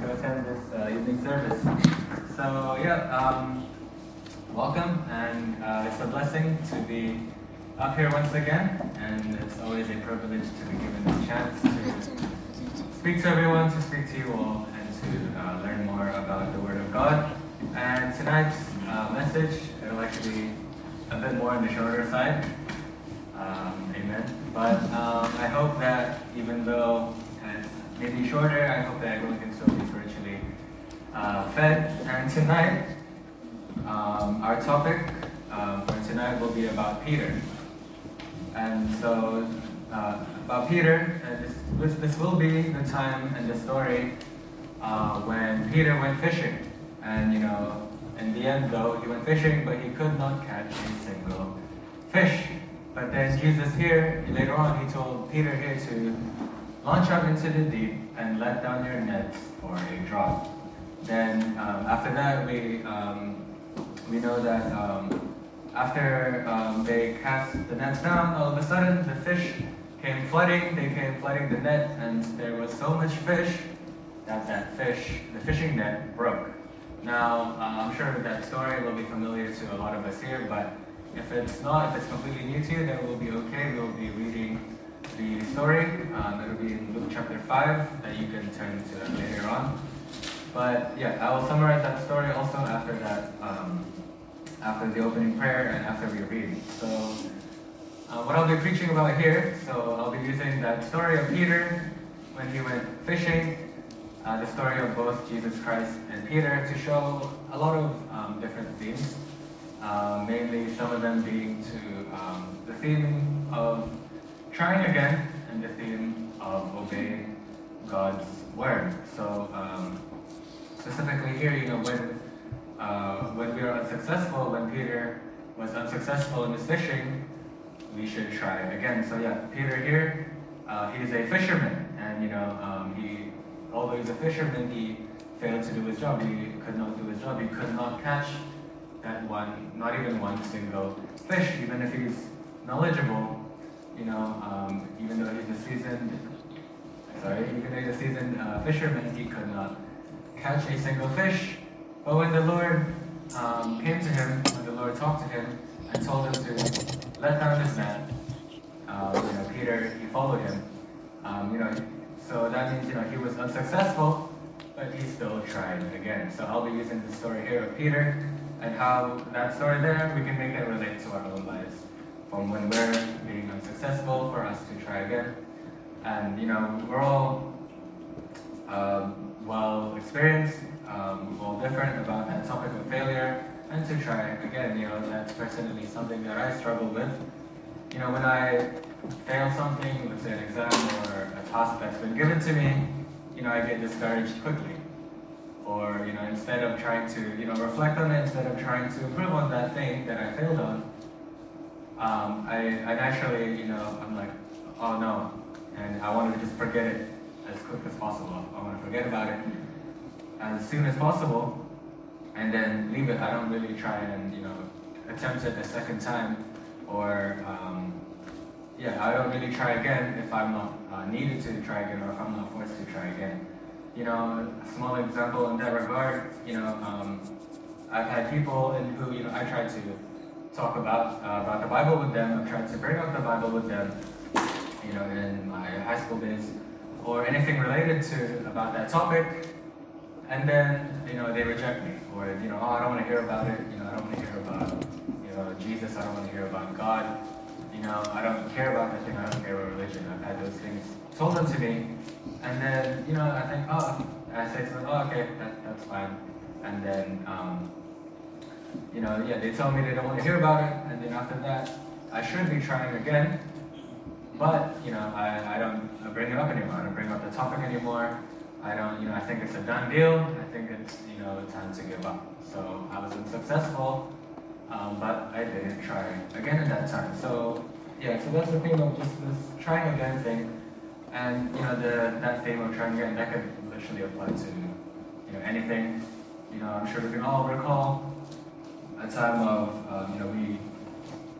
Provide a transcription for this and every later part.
to attend this uh, evening service. So, yeah, um, welcome, and uh, it's a blessing to be up here once again, and it's always a privilege to be given this chance to speak to everyone, to speak to you all, and to uh, learn more about the Word of God. And tonight's uh, message, it'll actually be a bit more on the shorter side. Um, amen. But um, I hope that even though maybe shorter, I hope that everyone can still be spiritually uh, fed. And tonight, um, our topic um, for tonight will be about Peter. And so, uh, about Peter, uh, this, this, this will be the time and the story uh, when Peter went fishing. And, you know, in the end, though, he went fishing, but he could not catch a single fish. But then Jesus here, later on, he told Peter here to launch out into the deep and let down your nets for a draught. Then um, after that, we um, we know that um, after um, they cast the nets down, all of a sudden the fish came flooding. They came flooding the net, and there was so much fish that that fish, the fishing net, broke. Now uh, I'm sure that story will be familiar to a lot of us here, but if it's not, if it's completely new to you, then we'll be okay. We'll be reading the story. Um, it'll be in Luke chapter 5 that you can turn to later on. But yeah, I will summarize that story also after that, um, after the opening prayer and after we read. So, uh, what I'll be preaching about here, so I'll be using that story of Peter when he went fishing, uh, the story of both Jesus Christ and Peter to show a lot of um, different themes. Uh, mainly some of them being to um, the theme of trying again and the theme of obeying God's word. So um, specifically here, you know, when uh, when we are unsuccessful, when Peter was unsuccessful in his fishing, we should try again. So yeah, Peter here, uh, he's a fisherman, and you know, um, he although he's a fisherman, he failed to do his job. He could not do his job. He could not catch that one, not even one single fish, even if he's knowledgeable, you know, um, even though he's a seasoned, sorry, even though he's a seasoned uh, fisherman, he could not catch a single fish. But when the Lord um, came to him, when the Lord talked to him and told him to let down his net, um, you know, Peter, he followed him. Um, you know, so that means, you know, he was unsuccessful, but he still tried again. So I'll be using the story here of Peter and how that story there, we can make it relate to our own lives. From when we're being unsuccessful, for us to try again. And, you know, we're all um, well experienced, um, all different about that topic of failure, and to try again. You know, that's personally something that I struggle with. You know, when I fail something, let's say an exam or a task that's been given to me, you know, I get discouraged quickly or you know instead of trying to you know reflect on it instead of trying to improve on that thing that I failed on um, I, I naturally you know I'm like oh no and I want to just forget it as quick as possible. I want to forget about it as soon as possible and then leave it. I don't really try and you know attempt it a second time or um, yeah I don't really try again if I'm not uh, needed to try again or if I'm not forced to try again. You know, a small example in that regard, you know, um, I've had people in who, you know, I tried to talk about uh, about the Bible with them. I've tried to bring up the Bible with them, you know, in my high school days, or anything related to about that topic, and then you know they reject me, or you know, oh, I don't want to hear about it. You know, I don't want to hear about you know Jesus. I don't want to hear about God. You know, I don't care about that thing. I don't care about religion. I've had those things told them to me, and then, you know, I think, oh, I say to them, oh, okay, that, that's fine. And then, um, you know, yeah, they tell me they don't want to hear about it, and then after that, I should be trying again, but, you know, I, I don't bring it up anymore. I don't bring up the topic anymore. I don't, you know, I think it's a done deal. I think it's, you know, time to give up. So I was unsuccessful, um, but I didn't try again at that time. So, yeah, so that's the thing of just this trying again thing. And you know, the that theme of trying again, that could literally apply to you know anything. You know, I'm sure we can all recall a time of um, you know we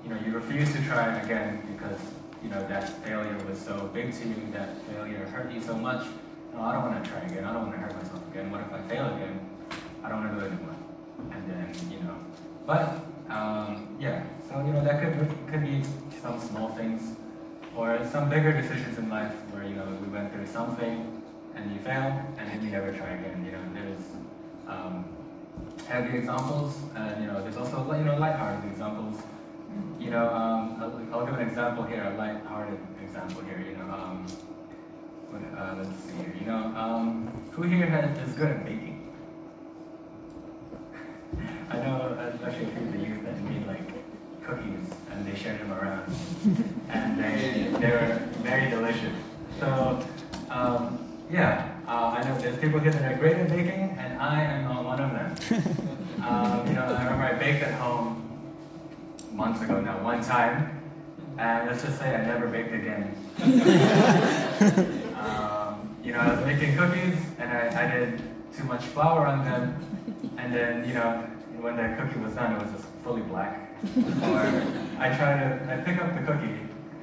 you know you refuse to try again because you know that failure was so big to you, that failure hurt you so much. No, I don't want to try again. I don't want to hurt myself again? What if I fail again? I don't want to do it anymore. And then, you know, but um, yeah, so you know that could could be some small things, or some bigger decisions in life where you know we went through something and you fail, and then you never try again. You know, there's um, heavy examples, and you know there's also you know lighthearted examples. You know, um, I'll, I'll, give an example here, a light-hearted example here. You know, um, what, uh, let's see here. You know, um, who here has, is good at baking? I know, especially a few of the youth that made like cookies and they shared them around, and they they were very delicious. So um, yeah, uh, I know there's people here that are great at baking, and I am not one of them. um, you know, I remember I baked at home months ago now, one time, and let's just say I never baked again. um, you know, I was making cookies, and I, I did too much flour on them, and then you know when the cookie was done, it was just fully black. or I try to, I pick up the cookie,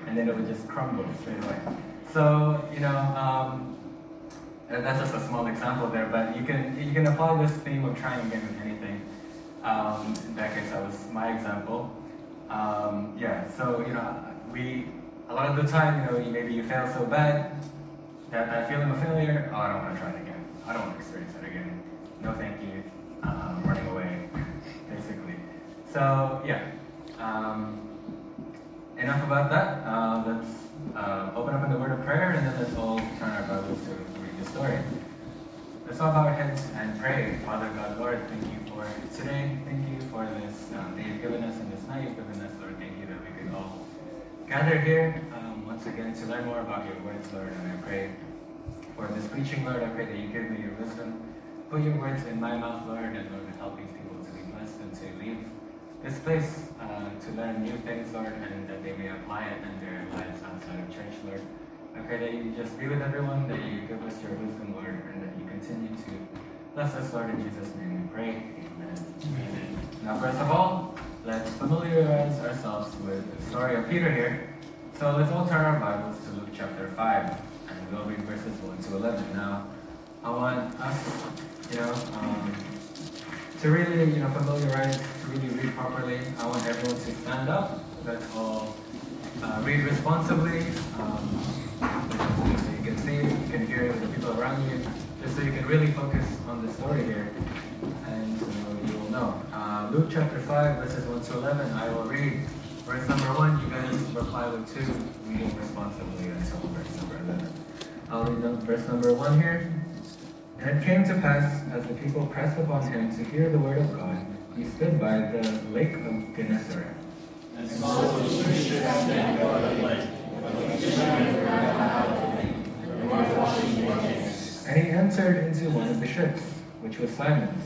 and then it would just crumble straight away. So, you know, um, that's just a small example there, but you can you can apply this theme of trying again with anything. Um, in that case, that was my example. Um, yeah, so you know, we a lot of the time, you know, you, maybe you fail so bad that that feeling of failure, oh, I don't want to try it again. I don't want to experience that again. No, thank you. Um, running away. Basically. So yeah, um, enough about that. Uh, let's uh, open up in the word of prayer, and then let's all turn our Bibles to read the story. Let's all bow our heads and pray. Father God, Lord, thank you today. Thank you for this um, day you've given us and this night you've given us, Lord. Thank you that we could all gather here um, once again to learn more about your words, Lord. And I pray for this preaching, Lord. I pray that you give me your wisdom. Put your words in my mouth, Lord, and Lord, help these people to be blessed and to leave this place uh, to learn new things, Lord, and that they may apply it in their lives outside of church, Lord. I pray that you just be with everyone, that you give us your wisdom, Lord, and that you continue to bless us, Lord, in Jesus' name Amen. Now, first of all, let's familiarize ourselves with the story of Peter here. So let's all turn our Bibles to Luke chapter 5, and we'll read verses 1 to 11. Now, I want us, you know, um, to really, you know, familiarize, to really read properly, I want everyone to stand up. Let's all uh, read responsibly, um, so you can see, you can hear the people around you, just so you can really focus on the story here, and so you will know. Uh, Luke chapter 5, verses 1 to 11, I will read verse number 1, you guys reply with 2, reading responsibly until verse number 11. I'll read verse number 1 here. And it came to pass, as the people pressed upon him to hear the word of God, he stood by the lake of Gennesaret. And saw the by the lake. And he entered into one of the ships, which was Simon's,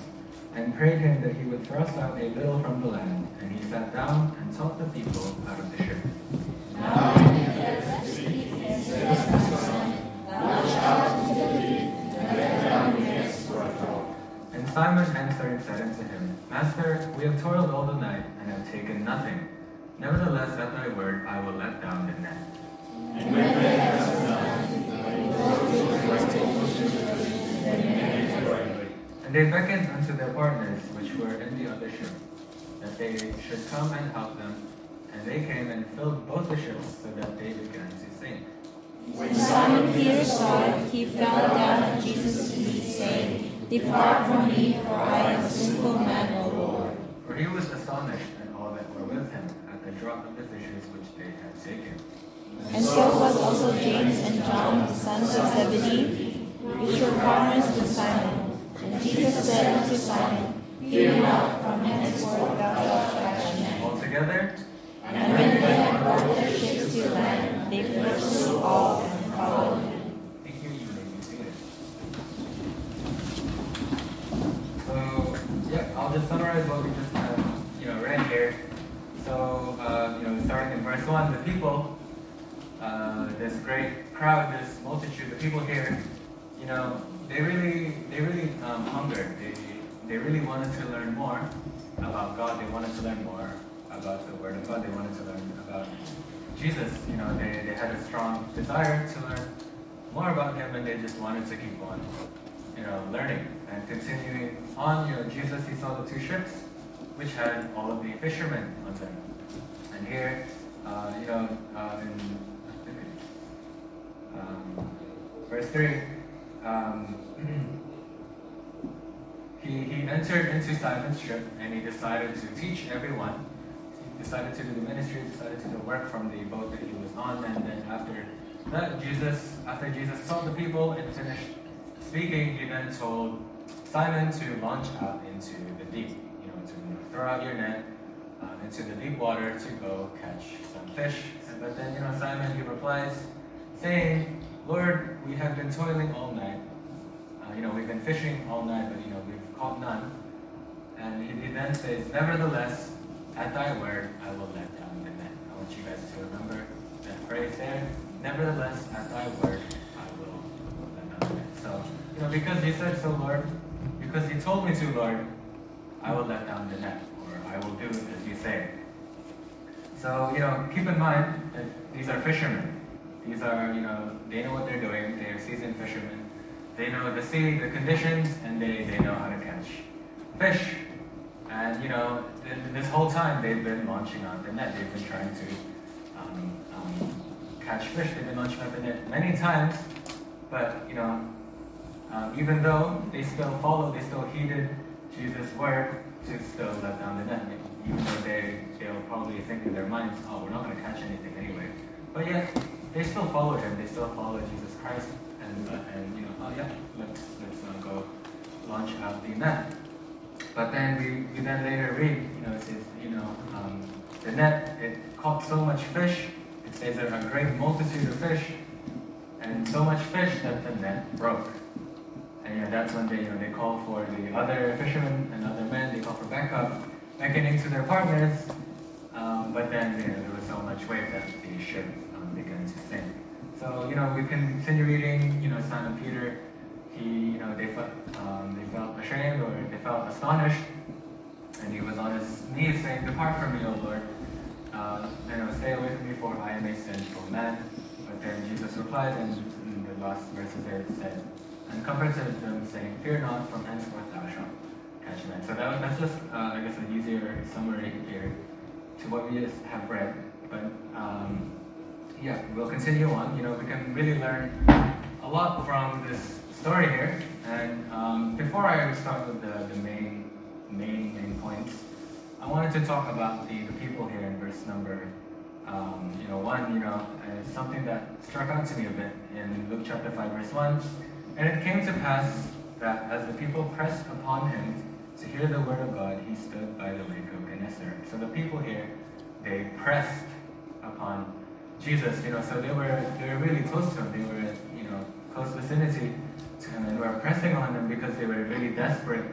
and prayed him that he would thrust out a little from the land. And he sat down and taught the people out of the ship. And Simon answered and said unto him, Master, we have toiled all the night and have taken nothing. Nevertheless, at thy word, I will let down the net. And when they had and they beckoned unto their partners which were in the other ship, that they should come and help them. And they came and filled both the ships, so that they began to sink. When Simon Peter saw it, he fell down at Jesus' feet, saying, Depart from me, for I am a sinful man, O Lord. For he was astonished at all that were with him at the drop of the fishes which they had taken. And so was also James and John, the sons of Zebedee, which were partners with Simon. And Jesus said unto Simon, Fear not, from henceforth thou shalt catch men. Altogether, and when they had brought their ships to land, they forsook all and followed him. So, yeah, I'll just summarize what we just have, you know, read here. So, uh, you know, starting in verse one, the people, uh, this great crowd, this multitude, the people here, you know, they really, they really um, hungered. They, they really wanted to learn more about God. They wanted to learn more about the Word of God. They wanted to learn about Jesus. You know, they, they had a strong desire to learn more about Him, and they just wanted to keep on, you know, learning. And continuing on, you know, Jesus, he saw the two ships, which had all of the fishermen on them. And here, uh, you know, uh, in um, verse 3, um, he, he entered into Simon's ship and he decided to teach everyone. He decided to do the ministry, decided to do work from the boat that he was on. And then after that, Jesus, after Jesus saw the people and finished speaking, he then told Simon to launch out into the deep, you know, to throw out your net um, into the deep water to go catch some fish. But then, you know, Simon, he replies, saying, Lord, we have been toiling all night. Uh, you know, we've been fishing all night, but, you know, we've caught none. And he, he then says, Nevertheless, at thy word, I will let down the net. I want you guys to remember that phrase there. Nevertheless, at thy word, I will let down the net. So, you know, because he said so, Lord, because he told me to, Lord, I will let down the net, or I will do as you say. So, you know, keep in mind that these are fishermen. These are, you know, they know what they're doing. They are seasoned fishermen. They know the sea, the conditions, and they, they know how to catch fish. And, you know, th- this whole time they've been launching out the net. They've been trying to um, um, catch fish. They've been launching out the net many times. But, you know, um, even though they still followed, they still heeded Jesus' word to still let down the net. Even though they, they'll probably think in their minds, oh, we're not going to catch anything anyway. But yet, they still follow him. They still follow Jesus Christ. And, uh, and you know, oh yeah, let's, let's uh, go launch out the net. But then we, we then later read, you know, it says, you know, um, the net, it caught so much fish. It says there a great multitude of fish. And so much fish that the net broke. And know, that's when they, you know, they call for the other fishermen and other men, they call for backup, beckoning to their partners. Um, but then, you know, there was so much weight that the ship to sink. So, you know, we continue reading, you know, Simon Peter, he, you know, they felt, um, they felt ashamed or they felt astonished. And he was on his knees saying, Depart from me, O Lord. Uh, you know, stay away from me, for I am a sinful man. But then Jesus replied, and in the last verses there it said, and comforted them, saying, Fear not, from henceforth thou shalt catch men. So that, that's just, uh, I guess, an easier summary here to what we just have read. But um, yeah, we'll continue on. You know, we can really learn a lot from this story here. And um, before I start with the, the main, main, main points, I wanted to talk about the, the people here in verse number, um, you know, one, you know, uh, something that struck out to me a bit in Luke chapter 5, verse 1. And it came to pass that as the people pressed upon him to hear the word of God, he stood by the lake of Gennesaret. So the people here, they pressed upon Jesus, you know, so they were they were really close to him. They were, you know, close vicinity to him, and were pressing on him because they were really desperate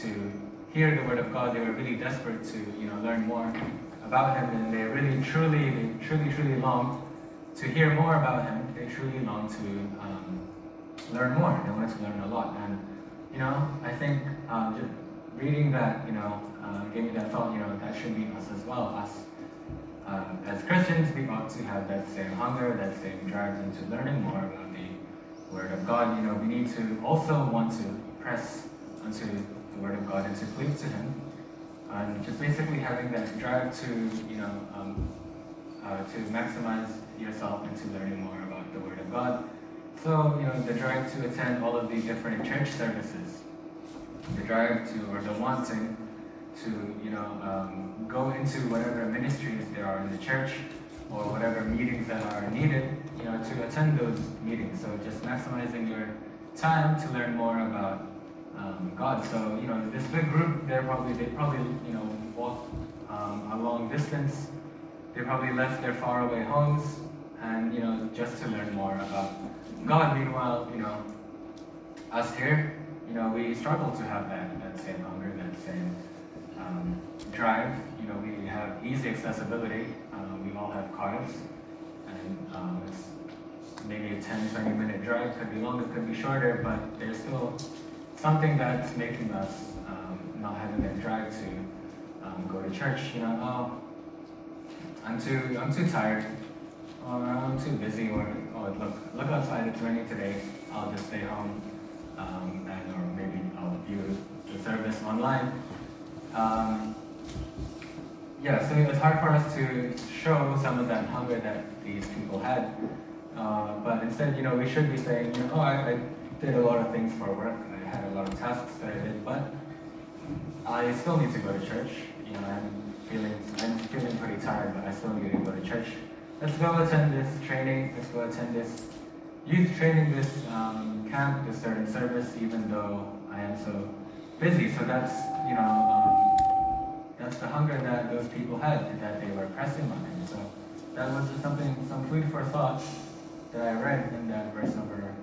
to hear the word of God. They were really desperate to, you know, learn more about him, and they really, truly, they truly, truly longed to hear more about him. They truly longed to um, learn more. They wanted to learn a lot, and you know, I think um, just reading that, you know, uh, gave me that thought. You know, that should be us as well. Us um, as Christians, we ought to have that same hunger, that same drive into learning more about the Word of God. You know, we need to also want to press onto the Word of God and to cleave to Him, and just basically having that drive to, you know, um, uh, to maximize yourself into learning more about the Word of God. So, you know, the drive to attend all of the different church services, the drive to, or the wanting to, you know, um, go into whatever ministries there are in the church or whatever meetings that are needed, you know, to attend those meetings. So just maximizing your time to learn more about um, God. So, you know, this big group, they're probably, they probably, you know, walk um, a long distance. They probably left their faraway homes and, you know, just to learn more about God. Meanwhile, you know, us here, you know, we struggle to have that, that same hunger, that same um, drive. You know, we have easy accessibility. Uh, we all have cars, and um, it's maybe a 10, 20 minute drive. Could be longer, could be shorter, but there's still something that's making us um, not having that drive to um, go to church. You know, oh, I'm too, I'm too tired, or I'm too busy, or oh, look, look outside, it's raining today. I'll just stay home, um, and or maybe I'll view the service online. Um, yeah, so it's hard for us to show some of that hunger that these people had. Uh, but instead, you know, we should be saying, you know, oh, I, I did a lot of things for work. I had a lot of tasks that I did, but I still need to go to church. You know, I'm feeling I'm feeling pretty tired, but I still need to go to church. Let's go attend this training. Let's go attend this youth training, this um, camp, this certain service, even though I am so busy. So that's you know um, that's the hunger that those people had that they were pressing on him. So that was just something, some food for thought that I read in that verse number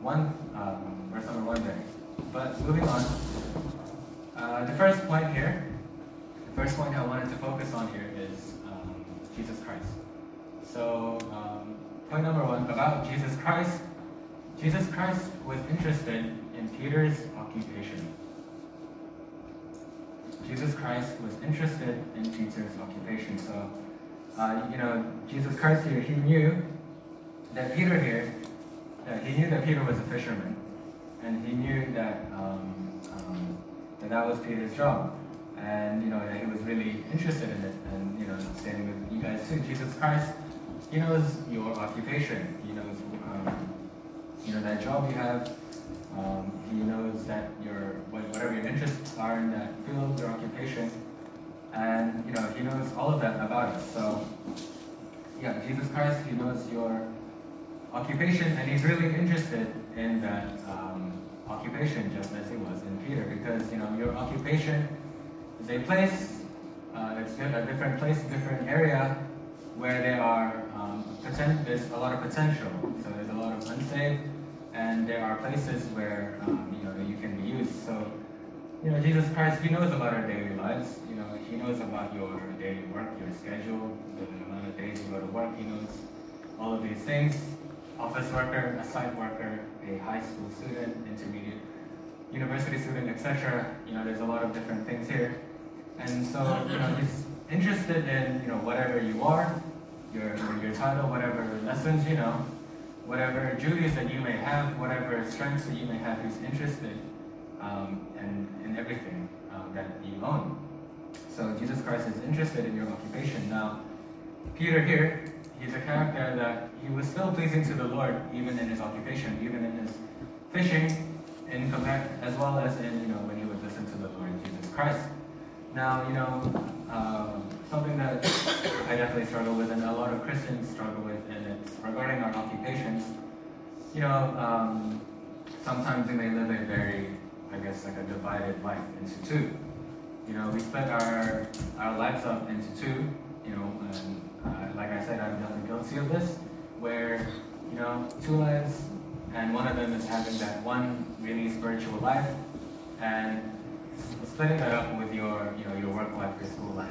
one, um, verse number one there. But moving on, uh, the first point here, the first point I wanted to focus on here is um, Jesus Christ. So, um, point number one about Jesus Christ. Jesus Christ was interested in Peter's occupation. Jesus Christ was interested in Peter's occupation. So, uh, you know, Jesus Christ here, he knew that Peter here, that he knew that Peter was a fisherman, and he knew that um, um, that that was Peter's job, and you know he was really interested in it, and you know, standing with you guys too. Jesus Christ, he knows your occupation. He knows, um, you know, that job you have. Um, he knows that your whatever your interests are in that field, your occupation, and you know he knows all of that about us. So yeah, Jesus Christ, he knows your occupation, and he's really interested in that um, occupation, just as he was in Peter, because you know your occupation is a place, uh, it's a different place, a different area where there are um, poten- there's a lot of potential. So there's a lot of unsaved and there are places where um, you know you can be used. So, you know, Jesus Christ, He knows about our daily lives. You know, He knows about your daily work, your schedule, the amount of days you go to work. He knows all of these things. Office worker, a site worker, a high school student, intermediate, university student, etc. You know, there's a lot of different things here, and so you know He's interested in you know whatever you are, your your title, whatever lessons you know whatever duties that you may have, whatever strengths that you may have, he's interested um, in, in everything um, that you own. So Jesus Christ is interested in your occupation. Now, Peter here, he's a character that he was still pleasing to the Lord even in his occupation, even in his fishing, in as well as in you know when he would listen to the Lord Jesus Christ. Now, you know, um, something that I definitely struggle with, and a lot of Christians struggle with, and it's regarding our occupations. You know, um, sometimes we may live a very, I guess, like a divided life into two. You know, we split our our lives up into two. You know, and uh, like I said, I'm definitely guilty of this, where you know, two lives, and one of them is having that one really spiritual life, and splitting that up with your, you know, your work life, your school life,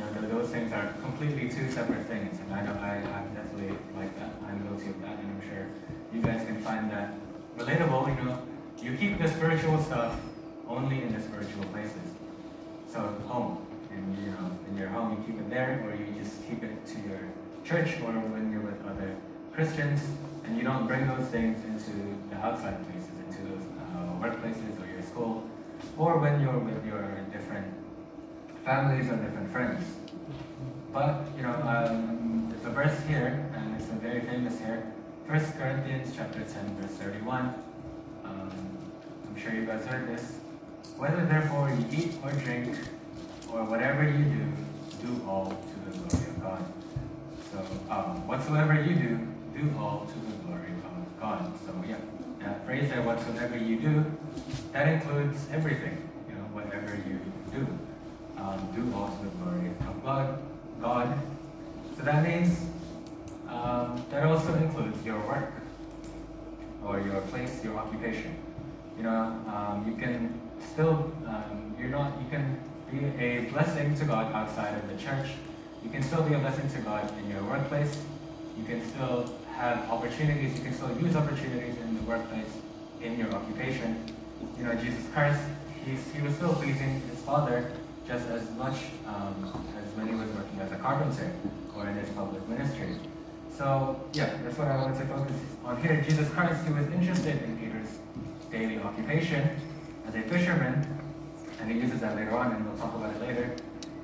you know, those things are completely two separate things. And I know I, I'm definitely like that. I'm guilty of that, and I'm sure you guys can find that relatable. You know, you keep the spiritual stuff only in the spiritual places. So home, and you know, in your home, you keep it there, or you just keep it to your church, or when you're with other Christians, and you don't bring those things into the outside places, into those uh, workplaces or your school, or when you're with your different families or different friends. But, you know, um, there's a verse here, and it's a very famous here, 1 Corinthians chapter 10, verse 31. Um, I'm sure you guys heard this. Whether therefore you eat or drink, or whatever you do, do all to the glory of God. So, um, whatsoever you do, do all to the glory of God. So, yeah, that phrase there, whatsoever you do, that includes everything, you know, whatever you um, do all to the glory of God. God. So that means um, that also includes your work or your place, your occupation. You know, um, you can still, um, you're not, you can be a blessing to God outside of the church. You can still be a blessing to God in your workplace. You can still have opportunities. You can still use opportunities in the workplace, in your occupation. You know, Jesus Christ, he's, he was still pleasing his Father just as much um, as he was working as a carpenter or in his public ministry. So yeah, that's what I wanted to focus on here. Jesus Christ, he was interested in Peter's daily occupation as a fisherman, and he uses that later on, and we'll talk about it later.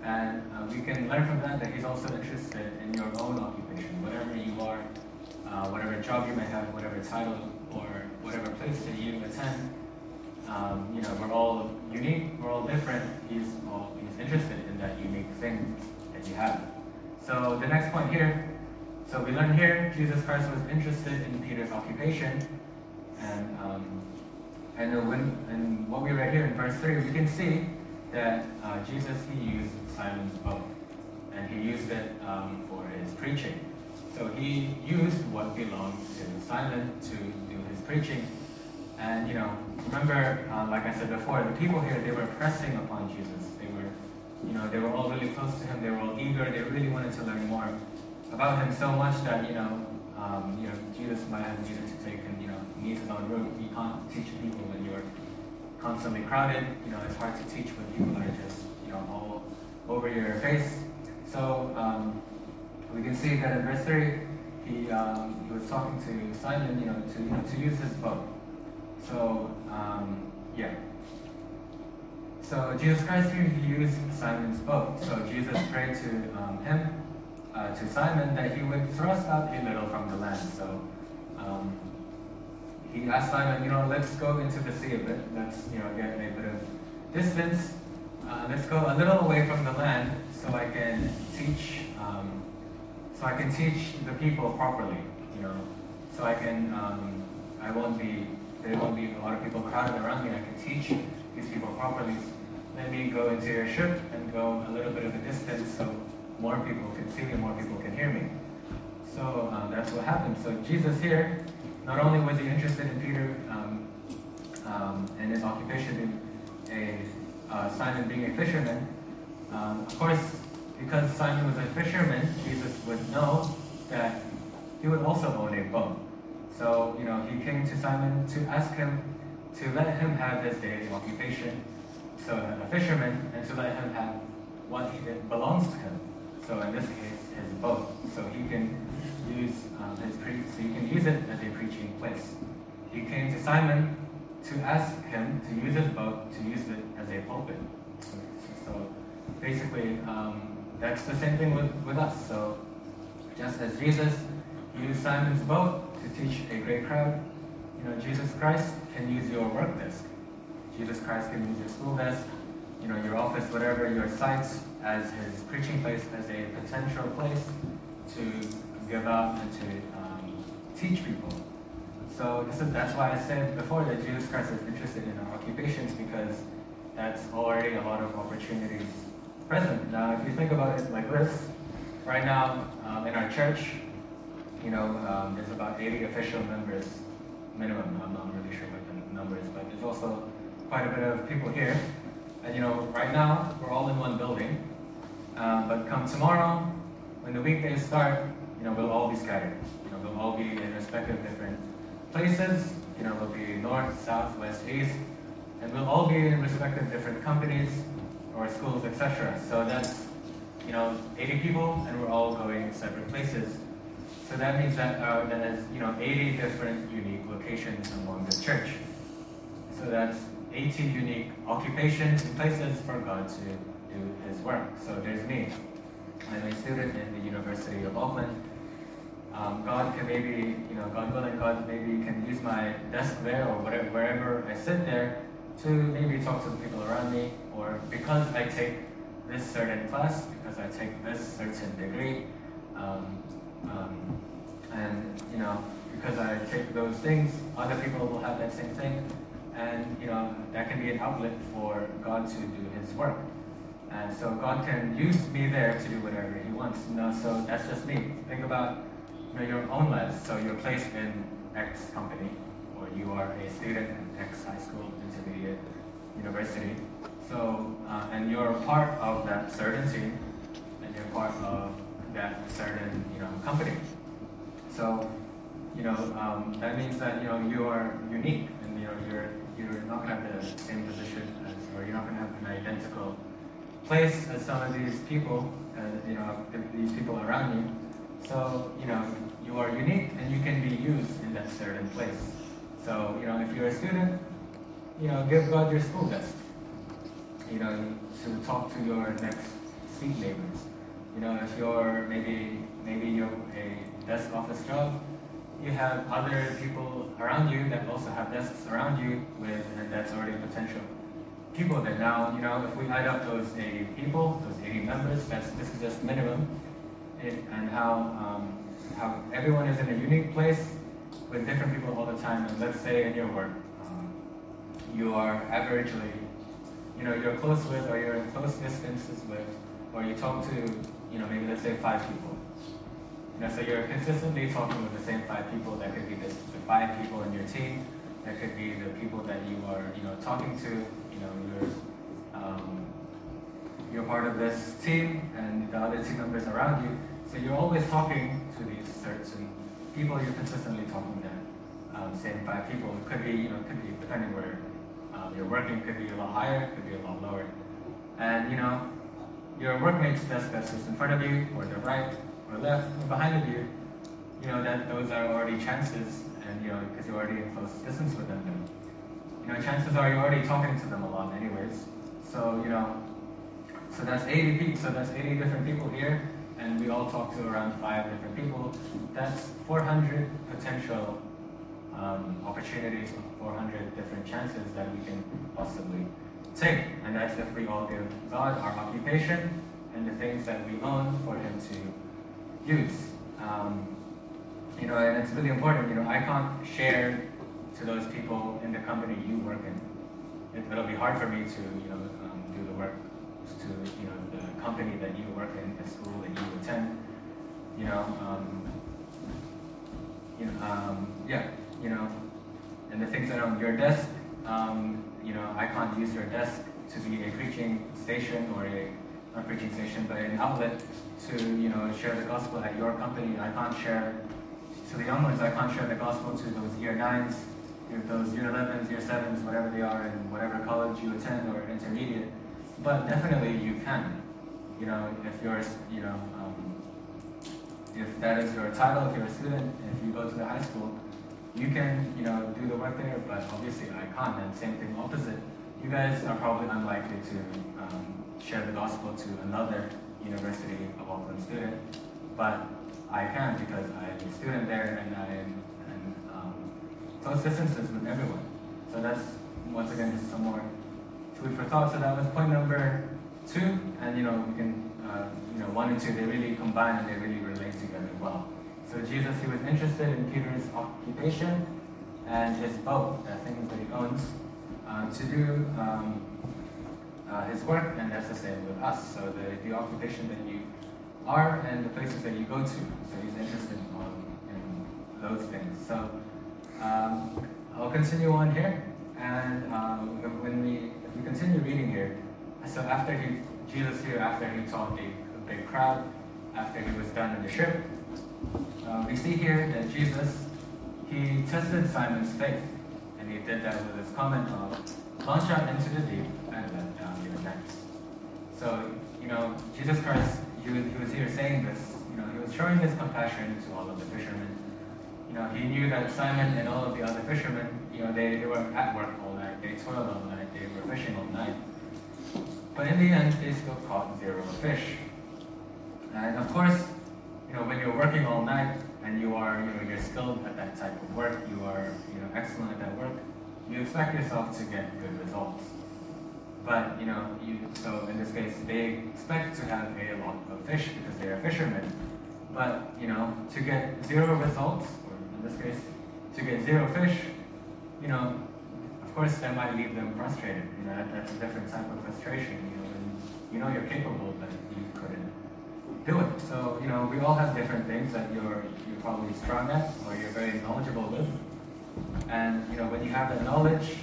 And uh, we can learn from that that he's also interested in your own occupation, whatever you are, uh, whatever job you may have, whatever title or whatever place that you attend. Um, you know, we're all unique, we're all different. He's all, interested in that unique thing that you have. So the next point here, so we learn here Jesus Christ was interested in Peter's occupation, and um, and when and what we read here in verse three, we can see that uh, Jesus he used Simon's boat, and he used it um, for his preaching. So he used what belonged to Simon to do his preaching. And you know, remember, uh, like I said before, the people here they were pressing upon Jesus. You know, they were all really close to him. They were all eager. They really wanted to learn more about him so much that you know, um, you know, Jesus might have needed to take him, you know, needs his own room. You can't teach people when you're constantly crowded. You know, it's hard to teach when people are just, you know, all over your face. So um, we can see that in verse three, he um, he was talking to Simon, you know, to you know, to use his boat. So um, yeah. So Jesus Christ here he used Simon's boat. So Jesus prayed to um, him, uh, to Simon, that he would thrust out a little from the land. So um, he asked Simon, you know, let's go into the sea a bit. Let's you know get a bit of distance. Uh, let's go a little away from the land so I can teach. Um, so I can teach the people properly. You know, so I can. Um, I won't be there won't be a lot of people crowded around me. I can teach these people properly. Let me go into your ship and go a little bit of a distance so more people can see me, more people can hear me. So um, that's what happened. So Jesus here, not only was he interested in Peter um, um, and his occupation in a uh, Simon being a fisherman, um, of course, because Simon was a fisherman, Jesus would know that he would also own a boat. So, you know, he came to Simon to ask him to let him have his daily occupation, so a fisherman, and to let him have what he belongs to him. So in this case, his boat. So he can use um, his pre- so he can use it as a preaching place. He came to Simon to ask him to use his boat to use it as a pulpit. So, so basically, um, that's the same thing with, with us. So just as Jesus used Simon's boat to teach a great crowd, you know, Jesus Christ can use your work desk. Jesus Christ can use your school desk, you know, your office, whatever, your site as his preaching place, as a potential place to give out and to um, teach people. So is, that's why I said before that Jesus Christ is interested in our occupations because that's already a lot of opportunities present. Now, if you think about it like this, right now um, in our church, you know, um, there's about 80 official members minimum. I'm not really sure what the number is, but there's also quite a bit of people here. And you know, right now we're all in one building, um, but come tomorrow, when the weekdays start, you know, we'll all be scattered. You know, we'll all be in respective different places. You know, we'll be north, south, west, east, and we'll all be in respective different companies or schools, etc. So that's you know 80 people, and we're all going separate places. So that means that uh, you know 80 different unique locations among the church. So that's 80 unique occupations and places for God to do His work. So there's me. I'm a student in the University of Auckland. Um, God can maybe, you know, God willing, God maybe can use my desk there or whatever, wherever I sit there to maybe talk to the people around me, or because I take this certain class, because I take this certain degree, um, um, and you know, because I take those things, other people will have that same thing, and you know, that can be an outlet for God to do His work. And so God can use me there to do whatever He wants. You know, so that's just me. Think about you know, your own lives. So you're placed in X company, or you are a student in X high school, intermediate, university. So uh, and you're part of that certain team, and you're part of that certain you know company. So you know um, that means that you know you are unique, and you know you're you're not going to have the same position as, or you're not going to have an identical place as some of these people, as you know these people around you. So you know you are unique, and you can be used in that certain place. So you know if you're a student, you know give God your school desk. you know, to talk to your next seat neighbors. You know, if you're maybe maybe you're a desk office job, you have other people around you that also have desks around you with, and that's already potential people that now, you know, if we add up those 80 people, those 80 members, that's this is just minimum, it, and how um, how everyone is in a unique place with different people all the time. And let's say in your work, um, you are averagely, you know, you're close with, or you're in close distances with, or you talk to, you know, maybe let's say five people. You know, so you're consistently talking with the same five people. That could be the, the five people in your team. That could be the people that you are, you know, talking to. You know, you're um, you're part of this team, and the other team members around you. So you're always talking to these certain people. You're consistently talking to um, same five people. It could be, you know, could be depending where um, you're working. Could be a lot higher. Could be a lot lower. And you know, your workmate's desk that's just in front of you, or the right, or left, behind of you, you know, that those are already chances, and you know, because you're already in close distance with them, you know, chances are you're already talking to them a lot anyways. So, you know, so that's 80 people, so that's 80 different people here, and we all talk to around five different people. That's 400 potential um, opportunities, 400 different chances that we can possibly take. And that's if we all give God our occupation and the things that we own for Him to use. Um, you know, and it's really important. You know, I can't share to those people in the company you work in. It, will be hard for me to, you know, um, do the work to, you know, the company that you work in, the school that you attend. You know, um, you know, um, yeah, you know, and the things that are on your desk. Um, you know, I can't use your desk to be a preaching station or a not preaching station, but an outlet to you know share the gospel at your company. I can't share to the young ones. I can't share the gospel to those year nines, those year 11s, year sevens, whatever they are, in whatever college you attend or intermediate. But definitely you can. You know, if you're you know um, if that is your title, if you're a student, if you go to the high school, you can, you know, do the work there, but obviously I can't. And same thing opposite. You guys are probably unlikely to um, share the gospel to another University of Auckland student, but I can because I'm a student there and I'm um, close distances with everyone. So that's, once again, just some more food for thought. So that was point number two, and you know, we can, uh, you know, one and two, they really combine and they really relate together well. So Jesus, he was interested in Peter's occupation and his boat, the things that he owns, uh, to do um, uh, his work, and that's the same with us. So the, the occupation that you are and the places that you go to. So he's interested in, those things. So um, I'll continue on here, and um, when we if we continue reading here, so after he Jesus here, after he taught the, a big crowd, after he was done in the ship, uh, we see here that Jesus, he tested Simon's faith, and he did that with his comment of, launch out into the deep and let down your nets. So, you know, Jesus Christ, he was, he was here saying this, you know, he was showing his compassion to all of the fishermen. You know, he knew that Simon and all of the other fishermen, you know, they, they were at work all night, they toiled all night, they were fishing all night. But in the end, they still caught zero fish. And of course, you know, when you're working all night and you are, you know, you're skilled at that type of work, you are, you know, excellent at that work, you expect yourself to get good results. But, you know, you, so in this case, they expect to have a lot of fish because they are fishermen. But, you know, to get zero results, or in this case, to get zero fish, you know, of course that might leave them frustrated. You know, that, that's a different type of frustration. You know, you know you're capable, but do it. So, you know, we all have different things that you're you're probably strong at or you're very knowledgeable with. And you know, when you have that knowledge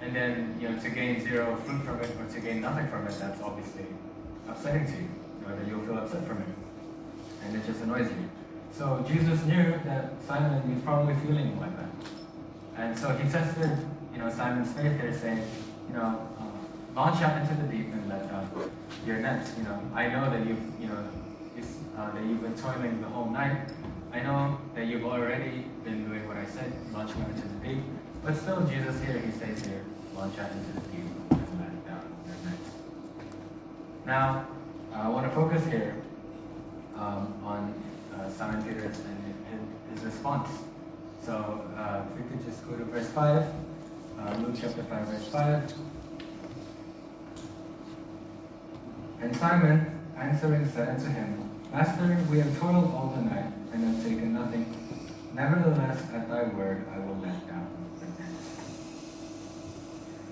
and then you know to gain zero fruit from it or to gain nothing from it, that's obviously upsetting to you. You know, that you'll feel upset from it. And it just annoys you. So Jesus knew that Simon was probably feeling like that. And so he tested, you know, Simon's faith there saying, you know, uh, launch out into the deep and let down your nets. You know, I know that you've, you know, uh, that you've been toiling the whole night. I know that you've already been doing what I said, launching out into the deep. But still, Jesus here, he says here, launch out into the deep and let down your net. Now, I want to focus here um, on uh, Simon Peter and his response. So, uh, if we could just go to verse 5, uh, Luke chapter 5, verse 5. And Simon answering said unto him, Master, we have toiled all the night and have taken nothing. Nevertheless, at thy word I will let down.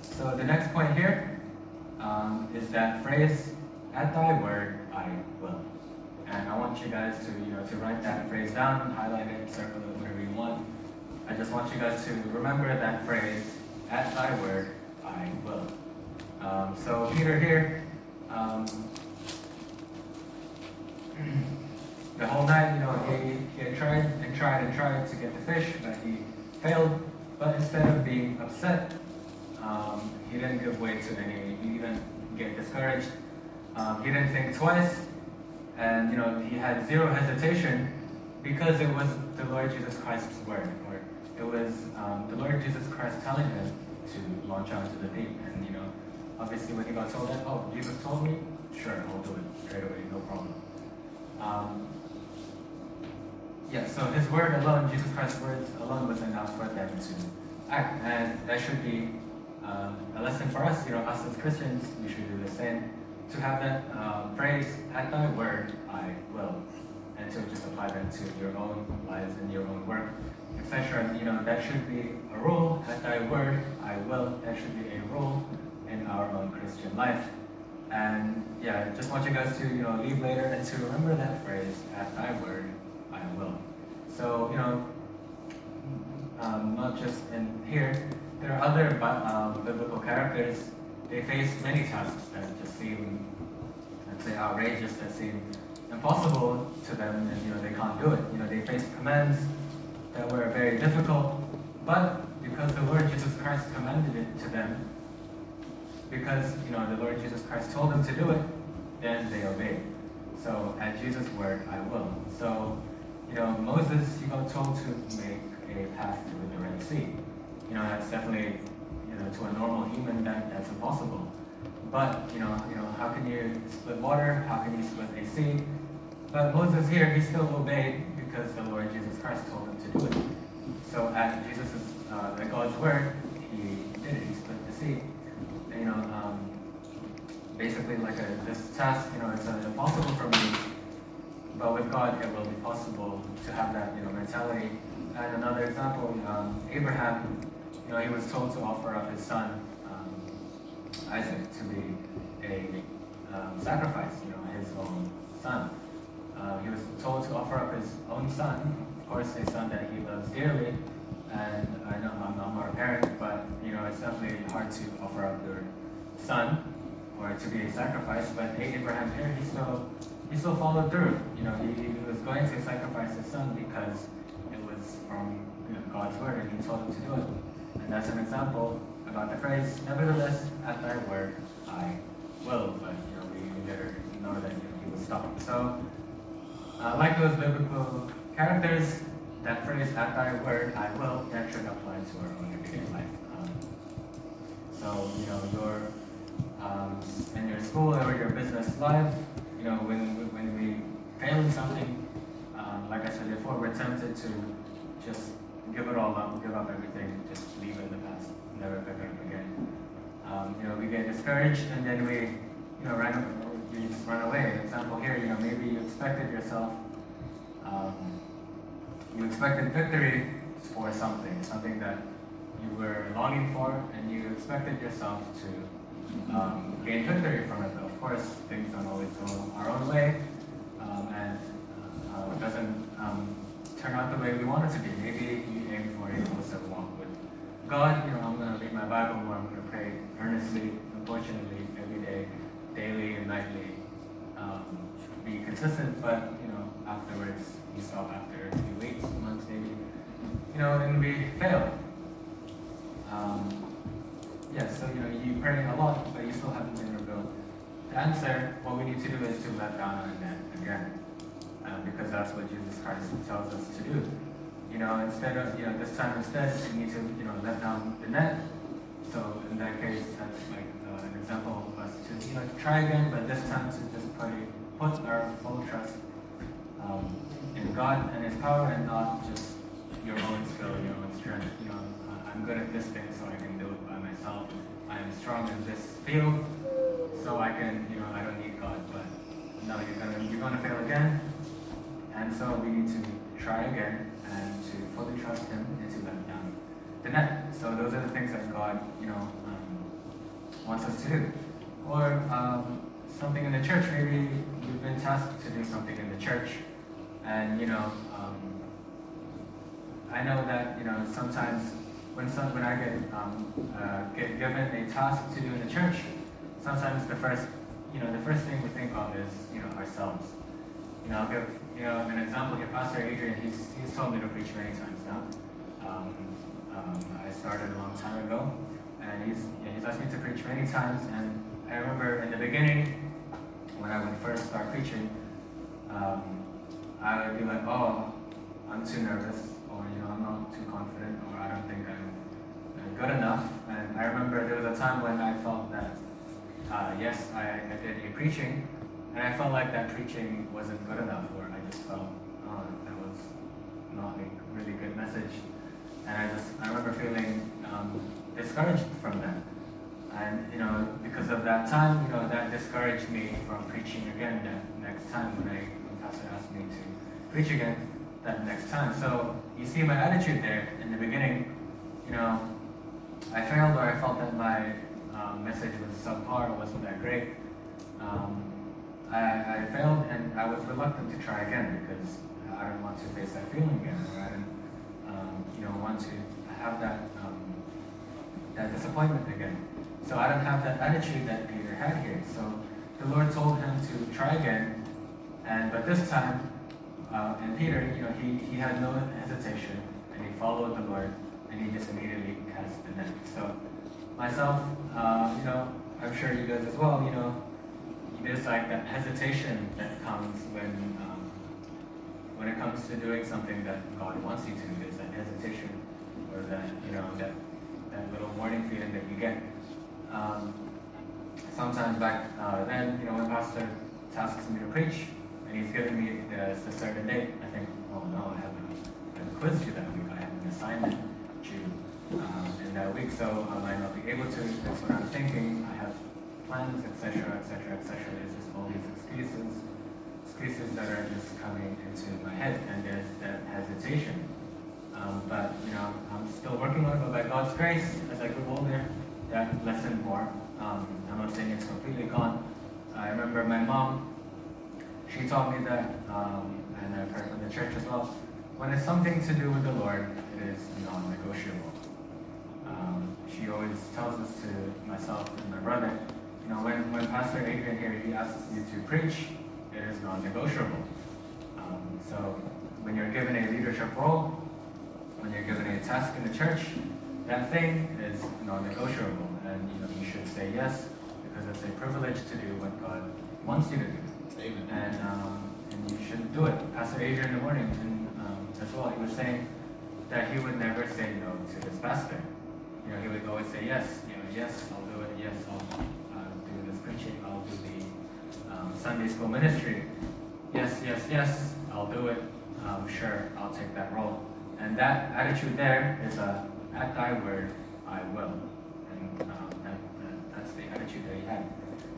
So the next point here um, is that phrase, at thy word I will. And I want you guys to, you know, to write that phrase down, highlight it, circle it, whatever you want. I just want you guys to remember that phrase, at thy word I will. Um, so Peter here, um, the whole night, you know, he, he had tried and tried and tried to get the fish, but he failed. But instead of being upset, um, he didn't give way to any, he didn't get discouraged. Um, he didn't think twice, and you know, he had zero hesitation because it was the Lord Jesus Christ's word, or it was um, the Lord Jesus Christ telling him to launch out into the deep. And you know, obviously when he got told that, oh, Jesus told me, sure, I'll do straight away, no problem. Um, yeah, so his word alone, Jesus Christ's words alone was enough for them to act. And that should be um, a lesson for us, you know, us as Christians, we should do the same. To have that uh, phrase, at thy word, I will. And to just apply that to your own lives and your own work, etc. You know, that should be a rule, at thy word, I will. That should be a rule in our own Christian life. And yeah, just want you guys to, you know, leave later and to remember that phrase, at thy word, I will. So, you know, um, not just in here, there are other um, biblical characters. They face many tasks that just seem, let's say, outrageous, that seem impossible to them, and you know they can't do it. You know they face commands that were very difficult, but because the Lord Jesus Christ commanded it to them, because you know the Lord Jesus Christ told them to do it, then they obeyed. So at Jesus' word, I will. So you know Moses, he got told to make a path through the Red Sea. You know that's definitely you know to a normal human that that's impossible. But you know you know how can you split water? How can you split a sea? But Moses here, he still obeyed because the Lord Jesus Christ told him to do it. So at Jesus' uh, God's word, he did it. He split the sea basically like a, this task, you know, it's uh, impossible for me, but with God it will be possible to have that, you know, mentality. And another example, um, Abraham, you know, he was told to offer up his son, um, Isaac, to be a um, sacrifice, you know, his own son. Uh, he was told to offer up his own son, of course, a son that he loves dearly, and I know I'm, I'm not a parent, but you know it's definitely hard to offer up your son or to be a sacrifice. But Abraham here, he still he still followed through. You know, he, he was going to sacrifice his son because it was from God's word, and He told him to do it. And that's an example about the phrase, "Nevertheless, at Thy word, I will." But you know, we later know that he was stopped. So, uh, like those biblical characters, that phrase, at thy word, I will, that should apply to our own everyday life. Um, so, you know, your, um, in your school or your business life, you know, when, when we fail in something, um, like I said before, we're tempted to just give it all up, give up everything, just leave it in the past, never pick it up again. Um, you know, we get discouraged and then we, you know, run, you just run away. Example here, you know, maybe you expected yourself um, you expected victory for something, something that you were longing for, and you expected yourself to um, gain victory from it. Of course, things don't always go our own way, um, and uh, it doesn't um, turn out the way we want it to be. Maybe you aim for a closer walk with God. You know, I'm going to read my Bible more. I'm going to pray earnestly, unfortunately, every day, daily and nightly. Um, be consistent, but you know, afterwards you stop after a few weeks, months maybe, you know, and we fail. Um, yeah, so you know, you pray a lot, but you still haven't been revealed. The answer, what we need to do is to let down net again, um, because that's what Jesus Christ tells us to do. You know, instead of, you know, this time instead, we need to, you know, let down the net. So in that case, that's like uh, an example of us to, you know, try again, but this time to just put, put our full trust um, in God and His power and not just your own skill, your own strength. You know, uh, I'm good at this thing, so I can I am strong in this field, so I can, you know, I don't need God. But no, you're gonna you're gonna fail again, and so we need to try again and to fully trust Him and into that um, the net. So those are the things that God, you know, um, wants us to do. Or um, something in the church. Maybe you've been tasked to do something in the church, and you know, um, I know that you know sometimes when some when I get um, uh, get given a task to do in the church, sometimes the first you know the first thing we think of is you know ourselves. You know, I'll give you know an example here. Pastor Adrian, he's he's told me to preach many times now. Um, um, I started a long time ago, and he's yeah, he's asked me to preach many times. And I remember in the beginning when I would first start preaching, um, I would be like, oh, I'm too nervous, or you know, I'm not too confident, or I don't think I'm good enough. And I remember there was a time when I felt that, uh, yes, I, I did a preaching, and I felt like that preaching wasn't good enough, or I just felt, oh, that was not a really good message. And I just, I remember feeling um, discouraged from that. And, you know, because of that time, you know, that discouraged me from preaching again that next time when, I, when Pastor asked me to preach again that next time. So you see my attitude there in the beginning, you know, I failed or I felt that my um, message was subpar, or wasn't that great. Um, I, I failed and I was reluctant to try again because I didn't want to face that feeling again, I didn't, um, you know, want to have that um, that disappointment again. So I don't have that attitude that Peter had here. So the Lord told him to try again, and but this time, uh, and Peter, you know, he, he had no hesitation, and he followed the Lord, and he just immediately cast the net. So myself, uh, you know, I'm sure you guys as well, you know, there's like that hesitation that comes when um, when it comes to doing something that God wants you to. There's that hesitation, or that you know that that little warning feeling that you get. Um, sometimes back uh, then, you know, when Pastor tasks me to preach, and he's giving me the, the certain date, I think, oh no, I have a, I have a quiz to that week, I have an assignment due um, in that week, so I might not be able to. That's what I'm thinking. I have plans, etc., etc., etc. There's just all these excuses, excuses that are just coming into my head, and there's that hesitation. Um, but you know, I'm still working on it. But by God's grace, as I grew older, that lessened more. Um, I'm not saying it's completely gone. I remember my mom. She taught me that, um, and I've heard from the church as well. When it's something to do with the Lord, is non-negotiable. Um, she always tells us to myself and my brother, you know, when, when Pastor Adrian here, he asks you to preach, it is non-negotiable. Um, so when you're given a leadership role, when you're given a task in the church, that thing is non-negotiable, and you know you should say yes because it's a privilege to do what God wants you to do. Amen. And um, and you shouldn't do it. Pastor Adrian in the morning, and um, as well, he was saying that he would never say no to his pastor. You know, he would always say yes. You know, yes, I'll do it. Yes, I'll uh, do this preaching. I'll do the um, Sunday school ministry. Yes, yes, yes, I'll do it. Um, sure, I'll take that role. And that attitude there is a at thy word I will. And um, that, that, that's the attitude that he had.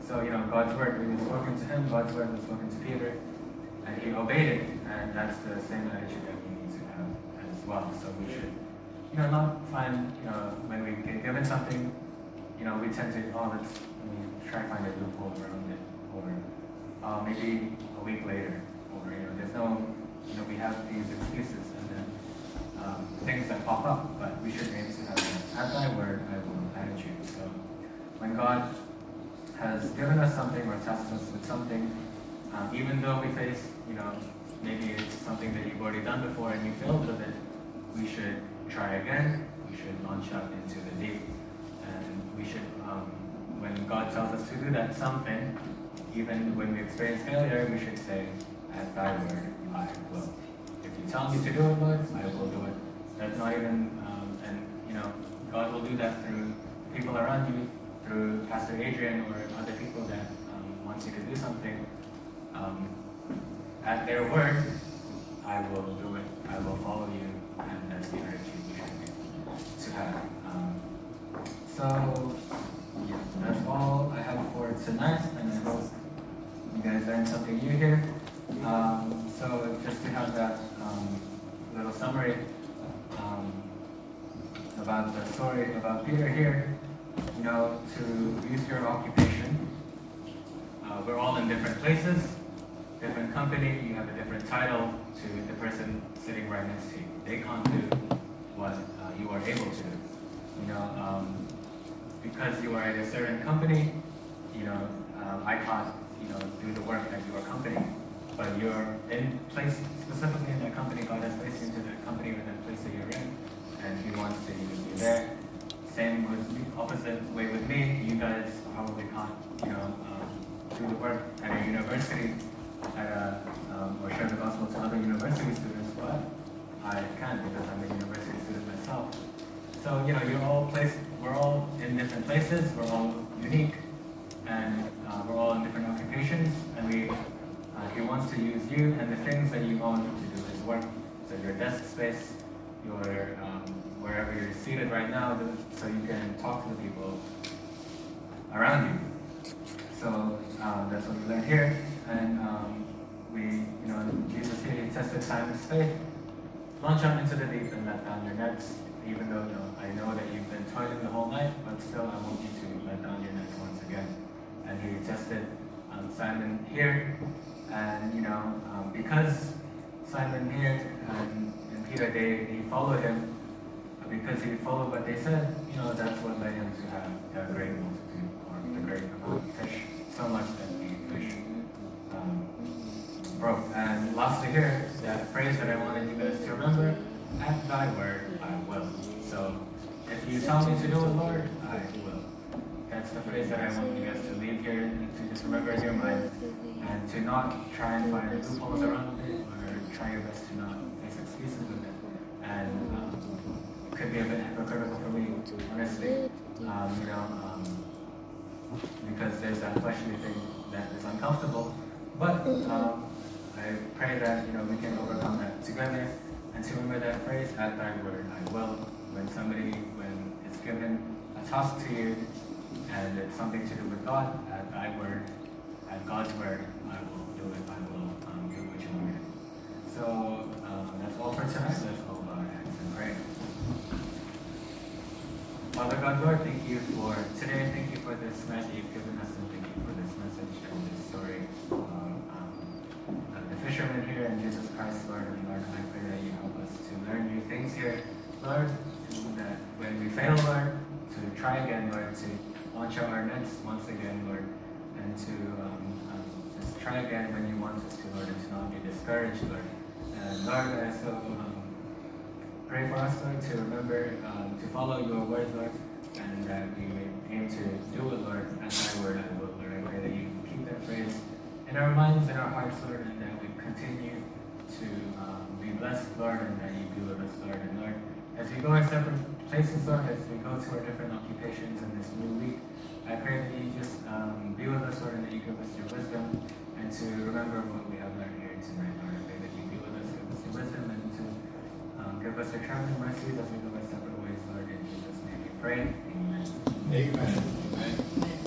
So, you know, God's word, was spoken to him, God's word was spoken to Peter, and he obeyed it. And that's the same attitude that we need to have as well. So we should, you know, not find, you know, when we get given something, you know, we tend to, oh, let's try to find a loophole around it. Or uh, maybe a week later. Or, you know, there's no, you know, we have these excuses and then um, things that pop up, but we should aim to have an at thy word I will attitude. So when God has given us something or tasked us with something, um, even though we face, you know, maybe it's something that you've already done before and you failed with it, we should try again. We should launch out into the deep, and we should, um, when God tells us to do that something, even when we experience failure, we should say, "At Thy word, I will." If you tell me to do it, Lord, I will do it. That's not even, um, and you know, God will do that through people around you, through Pastor Adrian or other people that um, want you to do something, um, at their word, I will do it. I will follow you, to have. So, yeah, that's all I have for tonight, and I hope you guys learned something new here. So, just to have that um, little summary um, about the story about Peter here, you know, to use your occupation. Uh, we're all in different places, different company, you have a different title to the person sitting right next to you. They can't do what uh, you are able to. You know, um, because you are at a certain company, you know, um, I can't, you know, do the work at your company. But you're in place, specifically in that company, God has placed you into that company or that place that you're in, and He wants to you there. Same with the opposite way with me. You guys probably can't, you know, um, do the work at a university at a, um, or share the gospel to other university students, but I can because I'm a university student myself. So, you know, you're all placed, we're all in different places, we're all unique, and uh, we're all in different occupations, and we, uh, he wants to use you and the things that you want to do his work. So your desk space, your, um, wherever you're seated right now, so you can talk to the people around you. So um, that's what we learned here, and um, we, you know, Jesus here, he tested time and Launch into the deep and let down your nets even though know, I know that you've been toiling the whole night, but still I want you to let down your nets once again. And he tested um, Simon here, and you know, um, because Simon here and, and Peter, they, they followed him, because he followed what they said, you know, that's what led him to have the great multitude, or the great amount of fish, so much that the fish um, broke. And lastly here, phrase that I wanted you guys to remember, at thy word I will. So if you tell me to do it, Lord, I will. That's the phrase that I want you guys to leave here to just remember in your mind and to not try and find loopholes around it or try your best to not make excuses with it. And um, it could be a bit hypocritical for me, honestly. Um, you know, um, because there's that fleshly thing that is uncomfortable. But um, I pray that you know we can overcome that together and to remember that phrase, at thy word I will. When somebody, when it's given a task to you and it's something to do with God, at thy word, at God's word, I will do it. I will um, do what you want me. So um, that's all for tonight. Let's bow our heads and pray. Father God, Lord, thank you for today. Thank you for this night that you've given us, and thank you for this message and this story the fishermen here and Jesus Christ, Lord. And Lord, I pray that you help us to learn new things here, Lord. That when we fail, Lord, to try again, Lord, to launch out our nets once again, Lord, and to um, um, just try again when you want us to, Lord, and to not be discouraged, Lord. And Lord, I so um, pray for us, Lord, to remember um, to follow your word, Lord, and that we may aim to do it, Lord, as thy word I will, Lord. I pray that you keep that phrase in our minds and our hearts, Lord, and that we continue to um, be blessed, Lord, and that you be with us, Lord. And Lord, as we go our separate places, Lord, as we go to our different occupations in this new week, I pray that you just um, be with us, Lord, and that you give us your wisdom and to remember what we have learned here tonight, Lord. I pray that you be with us, give us your wisdom, and to um, give us your traveling mercies as we go our separate ways, Lord. In Jesus' name we pray. Amen. Amen. Amen.